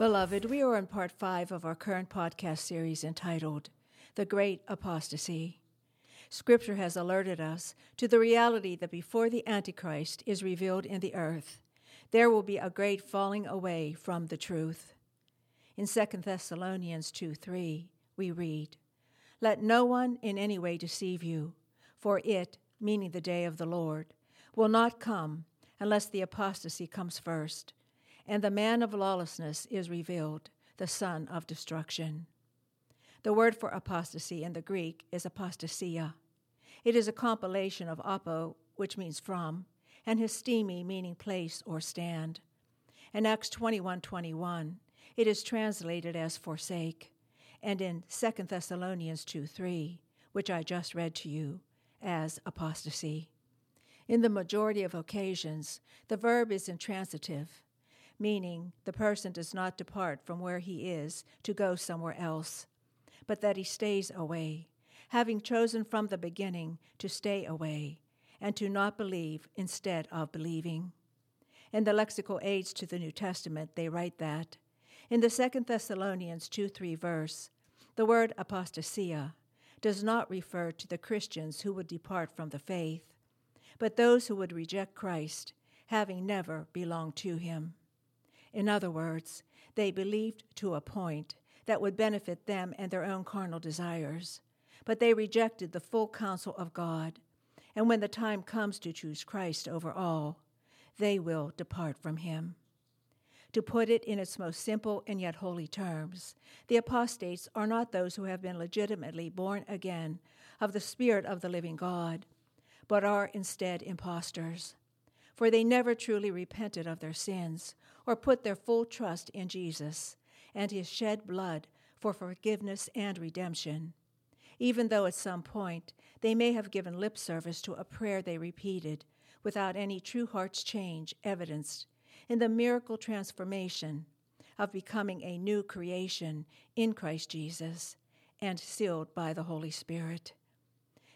Beloved, we are in part five of our current podcast series entitled The Great Apostasy. Scripture has alerted us to the reality that before the Antichrist is revealed in the earth, there will be a great falling away from the truth. In 2 Thessalonians 2 3, we read, Let no one in any way deceive you, for it, meaning the day of the Lord, will not come unless the apostasy comes first, and the man of lawlessness is revealed, the son of destruction. The word for apostasy in the Greek is apostasia. It is a compilation of apo, which means from, and histemi, meaning place or stand. In Acts 21 21, it is translated as forsake, and in 2 Thessalonians 2 3, which I just read to you, as apostasy. In the majority of occasions, the verb is intransitive, meaning the person does not depart from where he is to go somewhere else, but that he stays away, having chosen from the beginning to stay away and to not believe instead of believing. In the lexical aids to the New Testament, they write that in the Second Thessalonians 2 3 verse, the word apostasia does not refer to the Christians who would depart from the faith, but those who would reject Christ, having never belonged to him. In other words, they believed to a point that would benefit them and their own carnal desires, but they rejected the full counsel of God, and when the time comes to choose Christ over all, they will depart from him. To put it in its most simple and yet holy terms, the apostates are not those who have been legitimately born again of the Spirit of the living God, but are instead impostors. For they never truly repented of their sins or put their full trust in Jesus and his shed blood for forgiveness and redemption, even though at some point they may have given lip service to a prayer they repeated without any true heart's change evidenced in the miracle transformation of becoming a new creation in Christ Jesus and sealed by the Holy Spirit.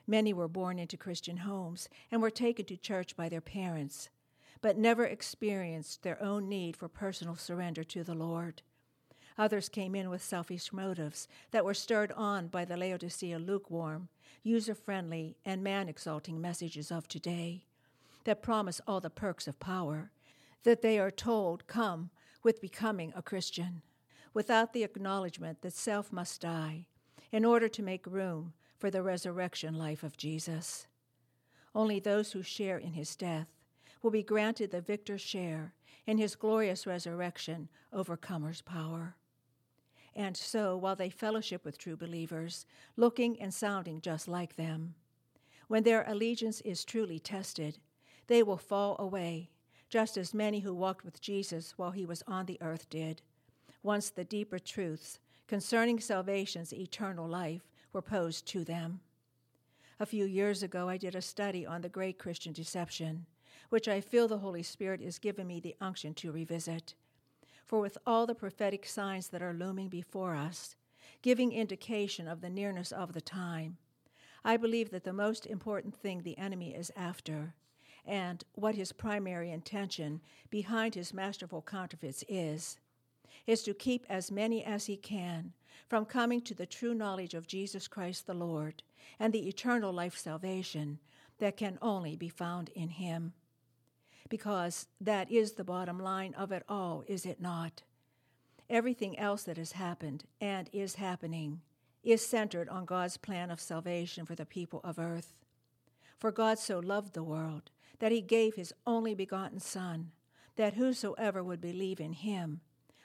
Many were born into Christian homes and were taken to church by their parents, but never experienced their own need for personal surrender to the Lord. Others came in with selfish motives that were stirred on by the Laodicea lukewarm, user friendly, and man exalting messages of today that promise all the perks of power that they are told come with becoming a Christian, without the acknowledgement that self must die in order to make room for the resurrection life of Jesus. Only those who share in his death will be granted the victor's share in his glorious resurrection, overcomer's power. And so, while they fellowship with true believers, looking and sounding just like them, when their allegiance is truly tested, they will fall away, just as many who walked with Jesus while he was on the earth did, once the deeper truths concerning salvation's eternal life were posed to them. A few years ago, I did a study on the great Christian deception, which I feel the Holy Spirit is giving me the unction to revisit. For with all the prophetic signs that are looming before us, giving indication of the nearness of the time, I believe that the most important thing the enemy is after, and what his primary intention behind his masterful counterfeits is, is to keep as many as he can from coming to the true knowledge of Jesus Christ the Lord and the eternal life salvation that can only be found in him. Because that is the bottom line of it all, is it not? Everything else that has happened and is happening is centered on God's plan of salvation for the people of earth. For God so loved the world that he gave his only begotten Son, that whosoever would believe in him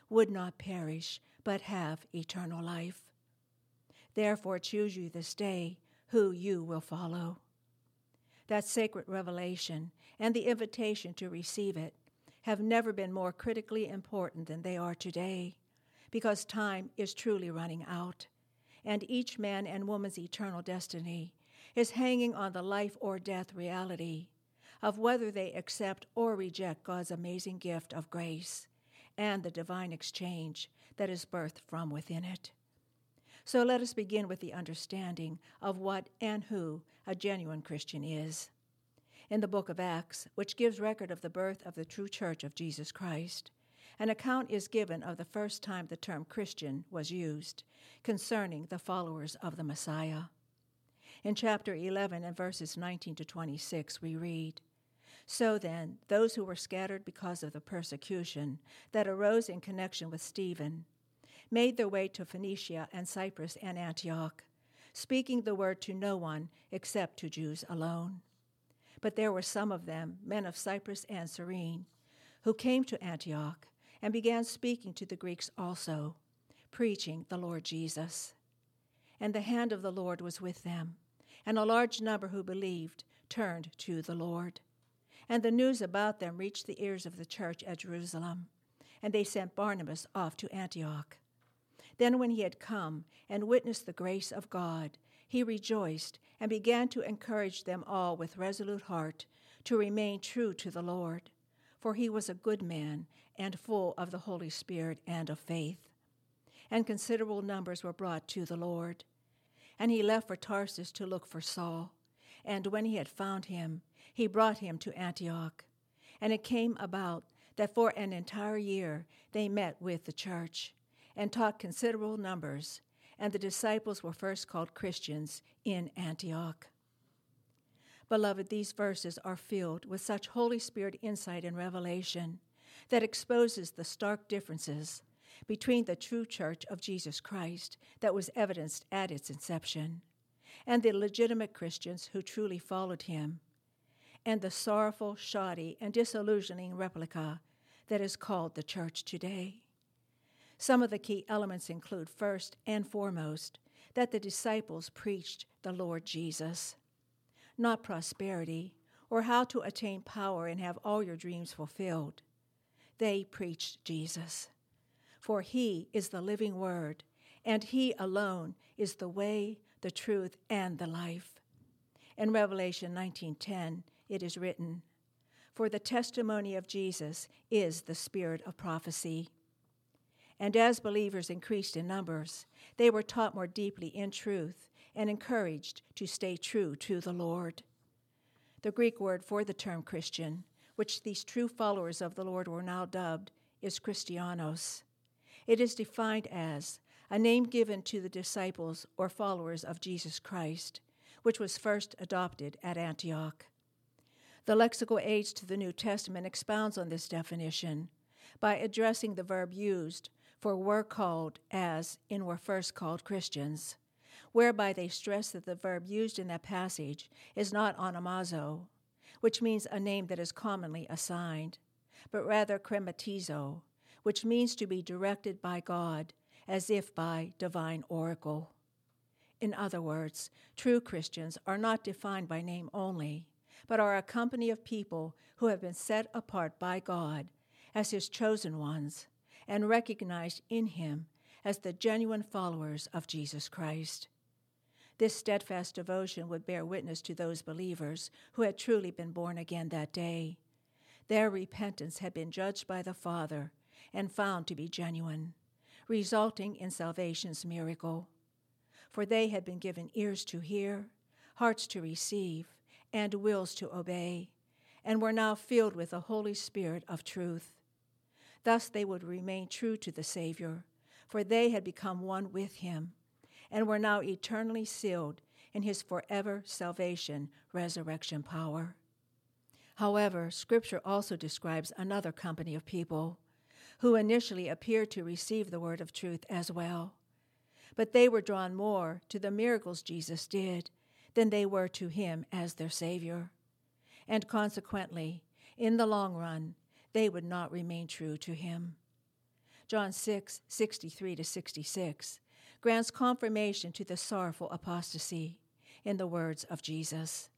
would not perish, but have eternal life. Therefore, choose you this day who you will follow. That sacred revelation and the invitation to receive it have never been more critically important than they are today, because time is truly running out, and each man and woman's eternal destiny is hanging on the life or death reality of whether they accept or reject God's amazing gift of grace and the divine exchange that is birthed from within it. So let us begin with the understanding of what and who a genuine Christian is. In the book of Acts, which gives record of the birth of the true church of Jesus Christ, an account is given of the first time the term Christian was used concerning the followers of the Messiah. In chapter 11 and verses 19 to 26, we read So then, those who were scattered because of the persecution that arose in connection with Stephen made their way to Phoenicia and Cyprus and Antioch, speaking the word to no one except to Jews alone. But there were some of them, men of Cyprus and Cyrene, who came to Antioch and began speaking to the Greeks also, preaching the Lord Jesus. And the hand of the Lord was with them, and a large number who believed turned to the Lord. And the news about them reached the ears of the church at Jerusalem, and they sent Barnabas off to Antioch. Then, when he had come and witnessed the grace of God, he rejoiced and began to encourage them all with resolute heart to remain true to the Lord, for he was a good man and full of the Holy Spirit and of faith. And considerable numbers were brought to the Lord. And he left for Tarsus to look for Saul. And when he had found him, he brought him to Antioch. And it came about that for an entire year they met with the church and taught considerable numbers, and the disciples were first called Christians in Antioch. Beloved, these verses are filled with such Holy Spirit insight and revelation that exposes the stark differences between the true church of Jesus Christ that was evidenced at its inception and the legitimate Christians who truly followed him, and the sorrowful, shoddy, and disillusioning replica that is called the church today. Some of the key elements include first and foremost that the disciples preached the Lord Jesus, not prosperity or how to attain power and have all your dreams fulfilled. They preached Jesus. For he is the living word, and he alone is the way, the truth, and the life. In Revelation 19:10, it is written, "For the testimony of Jesus is the spirit of prophecy." And as believers increased in numbers, they were taught more deeply in truth and encouraged to stay true to the Lord. The Greek word for the term Christian, which these true followers of the Lord were now dubbed, is Christianos. It is defined as a name given to the disciples or followers of Jesus Christ, which was first adopted at Antioch. The lexical aids to the New Testament expounds on this definition by addressing the verb used for were called as in were first called Christians, whereby they stress that the verb used in that passage is not onomazo, which means a name that is commonly assigned, but rather chrematizo, which means to be directed by God as if by divine oracle. In other words, true Christians are not defined by name only, but are a company of people who have been set apart by God as His chosen ones and recognized in Him as the genuine followers of Jesus Christ. This steadfast devotion would bear witness to those believers who had truly been born again that day. Their repentance had been judged by the Father and found to be genuine, resulting in salvation's miracle. For they had been given ears to hear, hearts to receive, and wills to obey, and were now filled with the Holy Spirit of truth. Thus they would remain true to the Savior, for they had become one with him, and were now eternally sealed in his forever salvation, resurrection power. However, Scripture also describes another company of people who initially appeared to receive the word of truth as well. But they were drawn more to the miracles Jesus did than they were to him as their Savior. And consequently, in the long run, they would not remain true to him. John 6, 63 to 66 grants confirmation to the sorrowful apostasy in the words of Jesus.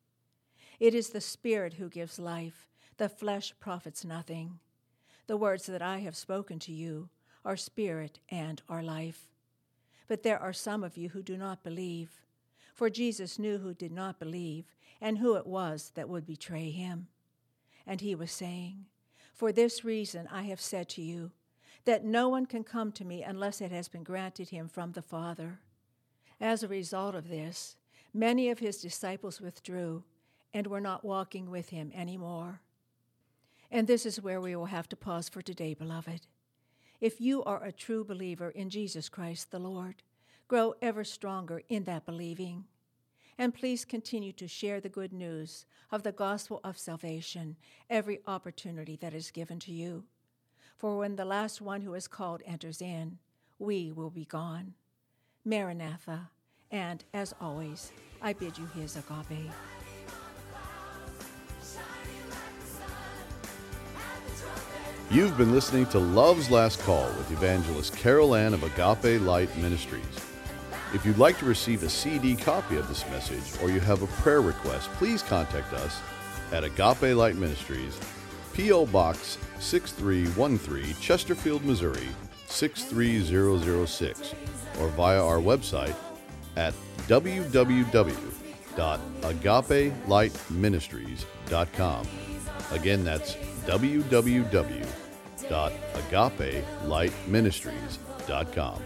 It is the Spirit who gives life, the flesh profits nothing. The words that I have spoken to you are spirit and are life. But there are some of you who do not believe. For Jesus knew who did not believe and who it was that would betray him. And he was saying, For this reason I have said to you, that no one can come to me unless it has been granted him from the Father. As a result of this, many of his disciples withdrew and were not walking with him anymore. And this is where we will have to pause for today, beloved. If you are a true believer in Jesus Christ the Lord, grow ever stronger in that believing. And please continue to share the good news of the gospel of salvation every opportunity that is given to you. For when the last one who is called enters in, we will be gone. Maranatha, and as always, I bid you his agape. You've been listening to Love's Last Call with evangelist Carol Ann of Agape Light Ministries. If you'd like to receive a CD copy of this message or you have a prayer request, please contact us at Agape Light Ministries, P.O. Box 6313, Chesterfield, Missouri 63006, or via our website at www.agapelightministries.com. Again, that's www.agapelightministries.com.